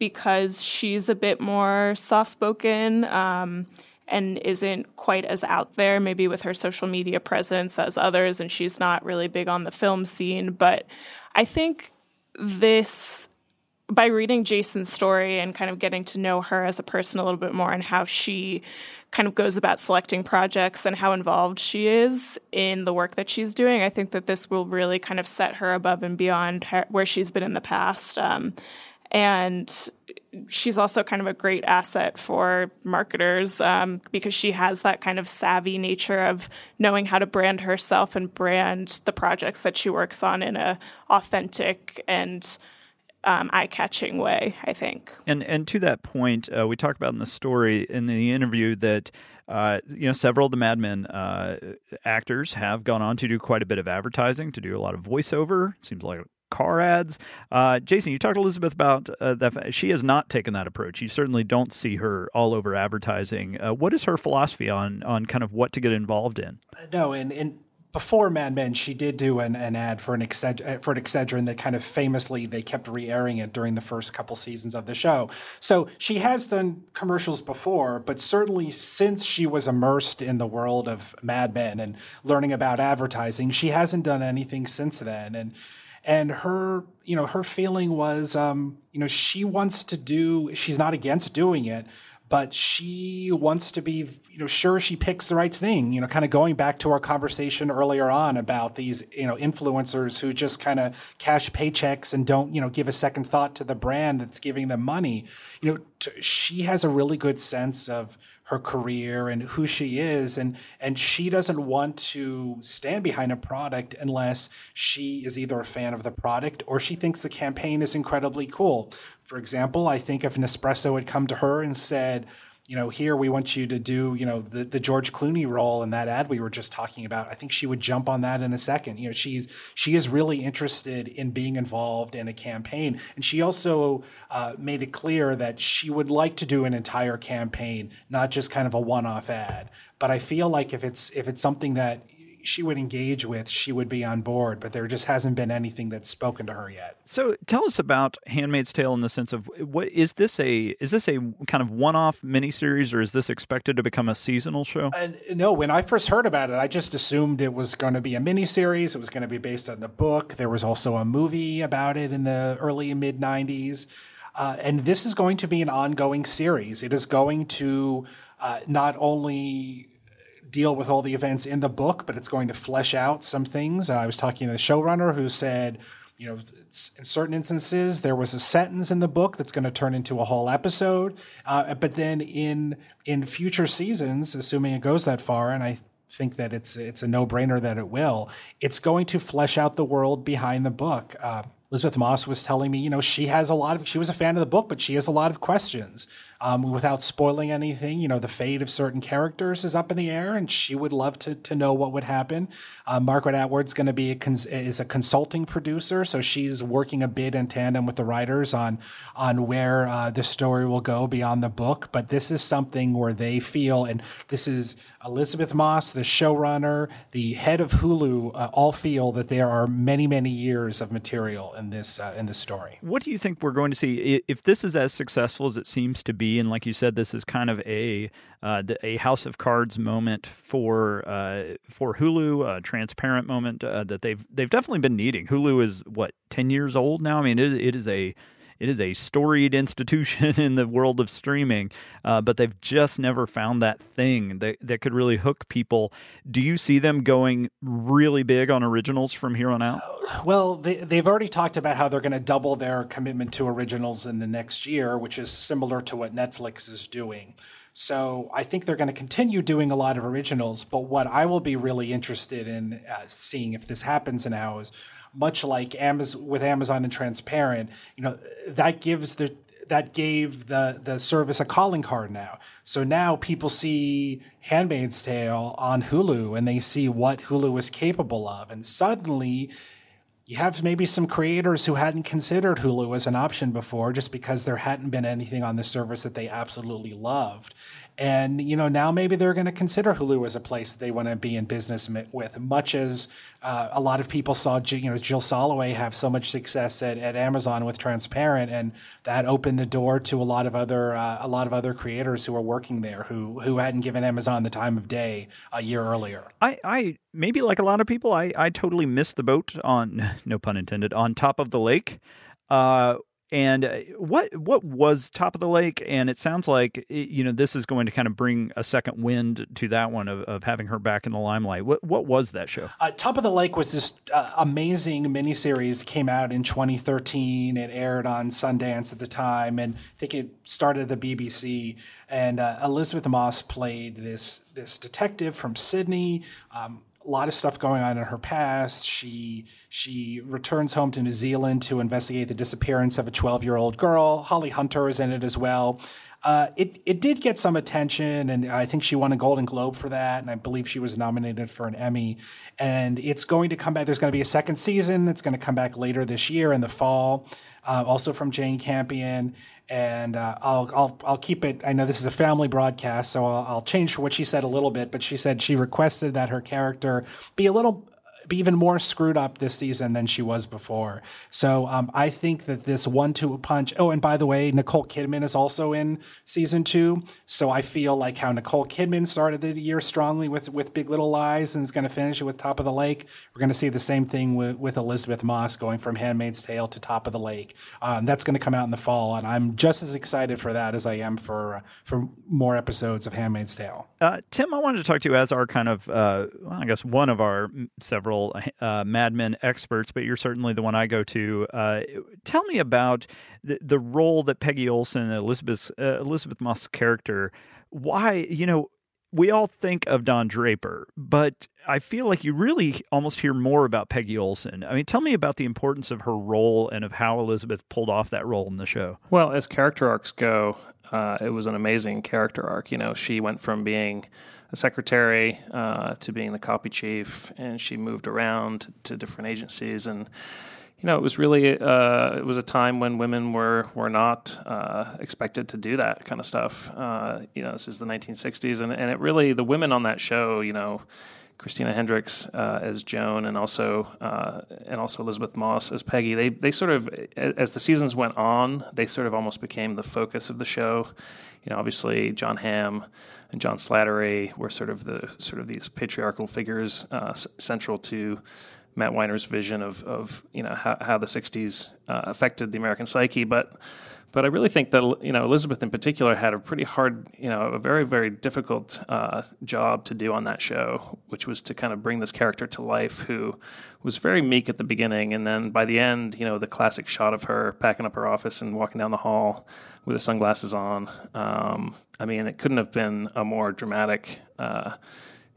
because she's a bit more soft spoken um, and isn't quite as out there, maybe with her social media presence as others, and she's not really big on the film scene. But I think this, by reading Jason's story and kind of getting to know her as a person a little bit more and how she kind of goes about selecting projects and how involved she is in the work that she's doing, I think that this will really kind of set her above and beyond her, where she's been in the past. Um, and she's also kind of a great asset for marketers um, because she has that kind of savvy nature of knowing how to brand herself and brand the projects that she works on in a authentic and um, eye-catching way. I think. And and to that point, uh, we talked about in the story in the interview that. Uh, you know, several of the Mad Men uh, actors have gone on to do quite a bit of advertising, to do a lot of voiceover. Seems like car ads. Uh, Jason, you talked to Elisabeth about uh, that. She has not taken that approach. You certainly don't see her all over advertising. Uh, what is her philosophy on on kind of what to get involved in? No, and and before Mad Men, she did do an, an ad for an Exced- uh, for an Excedrin that kind of famously they kept re-airing it during the first couple seasons of the show. So she has done commercials before, but certainly since she was immersed in the world of Mad Men and learning about advertising, she hasn't done anything since then. And and her you know her feeling was um, you know she wants to do she's not against doing it but she wants to be you know sure she picks the right thing you know kind of going back to our conversation earlier on about these you know influencers who just kind of cash paychecks and don't you know give a second thought to the brand that's giving them money. You know she has a really good sense of her career and who she is and and she doesn't want to stand behind a product unless she is either a fan of the product or she thinks the campaign is incredibly cool. For example i think if nespresso had come to her and said you know, here we want you to do, you know, the, the George Clooney role in that ad we were just talking about. I think she would jump on that in a second. You know, she's she is really interested in being involved in a campaign, and she also uh, made it clear that she would like to do an entire campaign, not just kind of a one-off ad. But I feel like if it's if it's something that she would engage with, she would be on board. But there just hasn't been anything that's spoken to her yet. So tell us about *Handmaid's Tale* in the sense of what is this a is this a kind of one-off miniseries, or is this expected to become a seasonal show? Uh, no, when I first heard about it, I just assumed it was going to be a miniseries. It was going to be based on the book. There was also a movie about it in the early and mid '90s. Uh, and this is going to be an ongoing series. It is going to uh, not only deal with all the events in the book, but it's going to flesh out some things. I was talking to the showrunner who said, you know, in certain instances there was a sentence in the book that's going to turn into a whole episode, uh, but then in in future seasons, assuming it goes that far, and I think that it's it's a no brainer that it will, it's going to flesh out the world behind the book. Uh, Elisabeth Moss was telling me, you know, she has a lot of, she was a fan of the book, but she has a lot of questions. Um, without spoiling anything, you know, the fate of certain characters is up in the air, and she would love to to know what would happen. Uh, Margaret Atwood's going to be a cons- is a consulting producer, so she's working a bit in tandem with the writers on on where uh, the story will go beyond the book. But this is something where they feel, and this is Elisabeth Moss, the showrunner, the head of Hulu, uh, all feel that there are many many years of material in this uh, in this story. What do you think we're going to see if this is as successful as it seems to be? And like you said, this is kind of a uh, a House of Cards moment for uh, for Hulu, a transparent moment uh, that they've they've definitely been needing. Hulu is what ten years old now. I mean, it, it is a it is a storied institution <laughs> in the world of streaming, uh, but they've just never found that thing that, that could really hook people. Do you see them going really big on originals from here on out? Well, they, they've already talked about how they're going to double their commitment to originals in the next year, which is similar to what Netflix is doing. So I think they're going to continue doing a lot of originals. But what I will be really interested in uh, seeing if this happens now is much like Amazon with Amazon and Transparent, you know, that gives the that gave the the service a calling card now. So now people see Handmaid's Tale on Hulu and they see what Hulu is capable of, and suddenly you have maybe some creators who hadn't considered Hulu as an option before just because there hadn't been anything on the service that they absolutely loved. And, you know, now maybe they're going to consider Hulu as a place they want to be in business with, much as uh, a lot of people saw, you know, Jill Soloway have so much success at, at Amazon with Transparent. And that opened the door to a lot of other, uh, a lot of other creators who were working there who, who hadn't given Amazon the time of day a year earlier. I, I, maybe like a lot of people, I, I totally missed the boat on, <laughs> no pun intended, on top of the lake. Uh, and uh, what what was Top of the Lake? And it sounds like you know this is going to kind of bring a second wind to that one of, of having her back in the limelight. What what was that show? Uh, Top of the Lake was this uh, amazing miniseries that came out in 2013. It aired on Sundance at the time, and I think it started at the BBC. And uh, Elisabeth Moss played this this detective from Sydney. Um, a lot of stuff going on in her past. She she returns home to New Zealand to investigate the disappearance of a 12 year old girl. Holly Hunter is in it as well. Uh, it it did get some attention, and I think she won a Golden Globe for that, and I believe she was nominated for an Emmy. And it's going to come back. There's going to be a second season. It's going to come back later this year in the fall, uh, also from Jane Campion. And uh, I'll I'll I'll keep it. I know this is a family broadcast, so I'll, I'll change what she said a little bit. But she said she requested that her character be a little even more screwed up this season than she was before. So um, I think that this one-two punch. Oh, and by the way, Nicole Kidman is also in season two. So I feel like how Nicole Kidman started the year strongly with with Big Little Lies and is going to finish it with Top of the Lake. We're going to see the same thing with, with Elisabeth Moss going from Handmaid's Tale to Top of the Lake. Um, that's going to come out in the fall, and I'm just as excited for that as I am for for more episodes of Handmaid's Tale. Uh, Tim, I wanted to talk to you as our kind of, uh, well, I guess, one of our several uh, Mad Men experts, but you're certainly the one I go to. Uh, tell me about the, the role that Peggy Olson, Elisabeth uh, Elisabeth Moss' character. Why, you know, we all think of Don Draper, but I feel like you really almost hear more about Peggy Olson. I mean, tell me about the importance of her role and of how Elisabeth pulled off that role in the show. Well, as character arcs go, uh, it was an amazing character arc. You know, she went from being a secretary uh, to being the copy chief, and she moved around to different agencies. And you know, it was really uh, it was a time when women were were not uh, expected to do that kind of stuff. Uh, you know, this is the 1960s, and and it really the women on that show, you know. Christina Hendricks uh, as Joan, and also uh, and also Elisabeth Moss as Peggy. They they sort of as the seasons went on, they sort of almost became the focus of the show. You know, obviously Jon Hamm and John Slattery were sort of the sort of these patriarchal figures uh, central to Matt Weiner's vision of of you know how, how the '60s uh, affected the American psyche, but. But I really think that you know Elisabeth in particular had a pretty hard, you know, a very very difficult uh, job to do on that show, which was to kind of bring this character to life, who was very meek at the beginning, and then by the end, you know, the classic shot of her packing up her office and walking down the hall with the sunglasses on. Um, I mean, it couldn't have been a more dramatic, uh,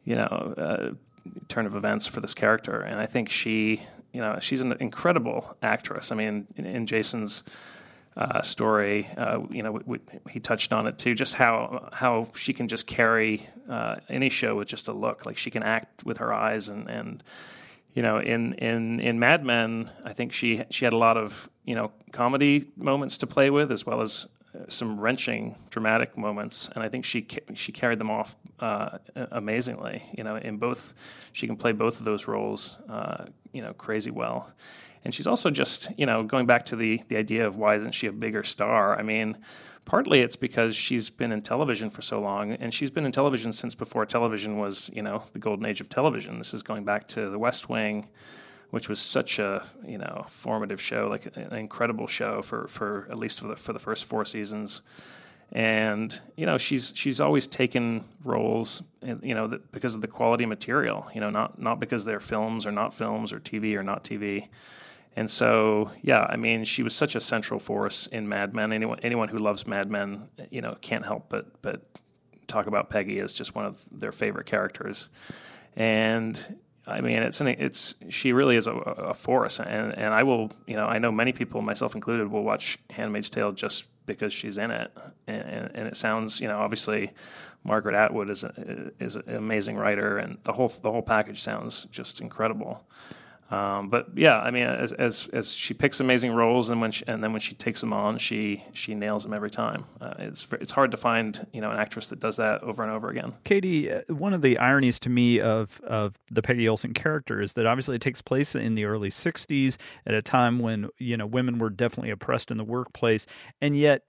you know, uh, turn of events for this character, and I think she, you know, she's an incredible actress. I mean, in, in Jason's uh, story. Uh, you know, we, we, he touched on it too. Just how how she can just carry uh, any show with just a look. Like she can act with her eyes, and and you know, in in in Mad Men, I think she she had a lot of you know comedy moments to play with, as well as some wrenching, dramatic moments, and I think she she carried them off uh, amazingly. You know, in both, she can play both of those roles, uh, you know, crazy well. And she's also just, you know, going back to the the idea of why isn't she a bigger star? I mean, partly it's because she's been in television for so long, and she's been in television since before television was, you know, the golden age of television. This is going back to The West Wing, which was such a, you know, formative show, like an incredible show for for at least for the for the first four seasons. And you know she's she's always taken roles, you know, that because of the quality material, you know, not not because they're films or not films or TV or not TV. And so, yeah, I mean, she was such a central force in Mad Men. Anyone anyone who loves Mad Men, you know, can't help but but talk about Peggy as just one of their favorite characters. And I mean, it's an, it's she really is a, a force, and and I will, you know, I know many people, myself included, will watch *Handmaid's Tale* just because she's in it, and, and, and it sounds, you know, obviously, Margaret Atwood is a, is an amazing writer, and the whole the whole package sounds just incredible. Um, but yeah, I mean, as, as as she picks amazing roles, and when she, and then when she takes them on, she she nails them every time. Uh, it's it's hard to find you know an actress that does that over and over again. Katie, uh, one of the ironies to me of of the Peggy Olson character is that obviously it takes place in the early '60s at a time when you know women were definitely oppressed in the workplace, and yet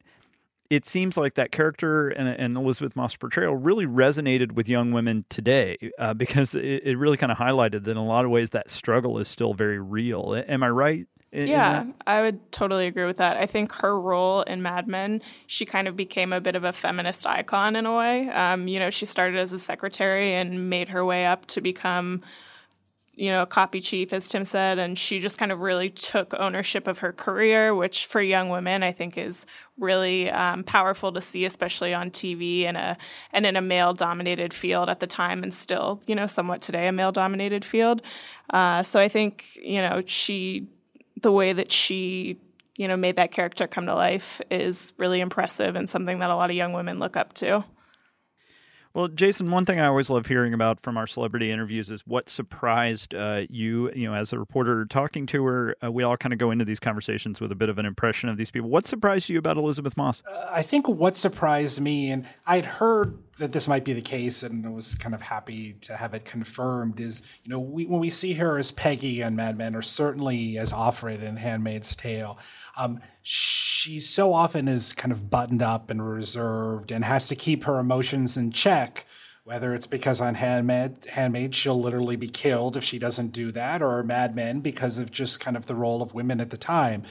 it seems like that character and, and, Elisabeth Moss' portrayal really resonated with young women today uh, <laughs> because it, it really kind of highlighted that in a lot of ways that struggle is still very real. Am I right? In, yeah, in I would totally agree with that. I think her role in Mad Men, she kind of became a bit of a feminist icon in a way. Um, you know, she started as a secretary and made her way up to become you know, a copy chief, as Tim said, and she just kind of really took ownership of her career, which for young women I think is really um, powerful to see, especially on TV and a and in a male dominated field at the time, and still, you know, somewhat today a male dominated field. Uh, so I think you know she, the way that she you know, made that character come to life is really impressive and something that a lot of young women look up to. Well, Jason, one thing I always love hearing about from our celebrity interviews is what surprised uh, you. You know, as a reporter talking to her, uh, we all kind of go into these conversations with a bit of an impression of these people. What surprised you about Elisabeth Moss? Uh, I think what surprised me, and I'd heard that this might be the case, and I was kind of happy to have it confirmed, is you know we, when we see her as Peggy on Mad Men, or certainly as Offred in Handmaid's Tale. Um, she so often is kind of buttoned up and reserved and has to keep her emotions in check. Whether it's because on Handmaid, Handmaid she'll literally be killed if she doesn't do that, or Mad Men because of just kind of the role of women at the time.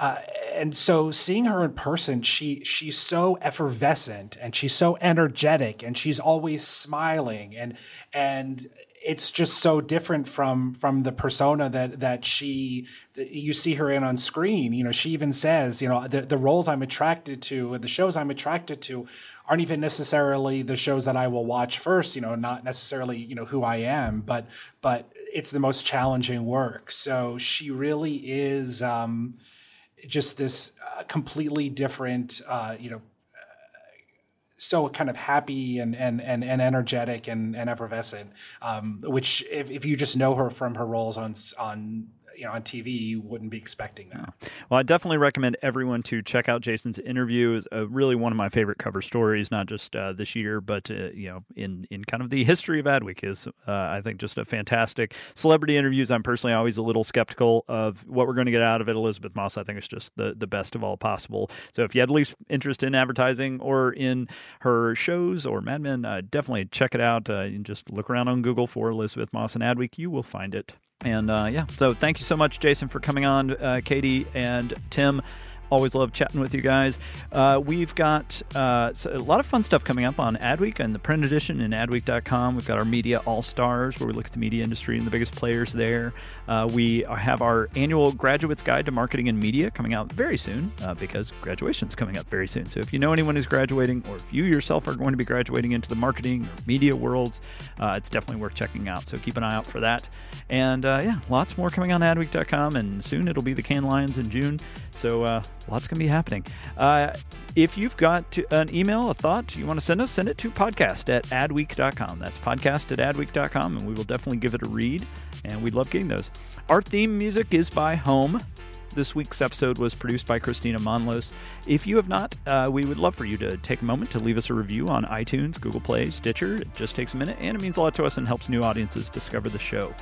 Uh, and so seeing her in person, she she's so effervescent and she's so energetic and she's always smiling and and it's just so different from from the persona that that she that you see her in on screen. You know she even says you know the, the roles i'm attracted to and the shows i'm attracted to aren't even necessarily the shows that i will watch first you know not necessarily you know who i am but but it's the most challenging work. So she really is um just this uh, completely different uh you know so kind of happy and and and, and energetic and, and effervescent. Um, which if, if you just know her from her roles on on you know on TV, you wouldn't be expecting that. Well, I definitely recommend everyone to check out Jason's interview. It's uh, really one of my favorite cover stories, not just uh, this year, but uh, you know, in in kind of the history of Adweek. Is uh, I think just a fantastic celebrity interviews. I'm personally always a little skeptical of what we're going to get out of it. Elisabeth Moss, I think, is just the the best of all possible. So if you had at least interest in advertising or in her shows or Mad Men, uh, definitely check it out. And just look around on Google for Elisabeth Moss and Adweek. You will find it. And uh, yeah, so thank you so much, Jason, for coming on, uh, Katie and Tim. Always love chatting with you guys. Uh, we've got uh, a lot of fun stuff coming up on Adweek and the print edition in adweek.com. We've got our Media All Stars, where we look at the media industry and the biggest players there. Uh, we have our annual Graduate's Guide to Marketing and Media coming out very soon uh, because graduation's coming up very soon. So if you know anyone who's graduating, or if you yourself are going to be graduating into the marketing or media worlds, uh, it's definitely worth checking out. So keep an eye out for that. And uh, yeah, lots more coming on adweek.com, and soon it'll be the Cannes Lions in June. So lots going to be happening. Uh, if you've got to, an email, a thought you want to send us, send it to podcast at adweek.com. That's podcast at adweek.com, and we will definitely give it a read, and we'd love getting those. Our theme music is by Home. This week's episode was produced by Christina Monlos. If you have not, uh, we would love for you to take a moment to leave us a review on iTunes, Google Play, Stitcher. It just takes a minute and it means a lot to us and helps new audiences discover the show.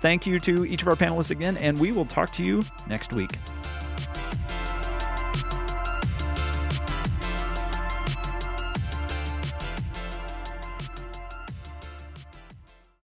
Thank you to each of our panelists again, and we will talk to you next week.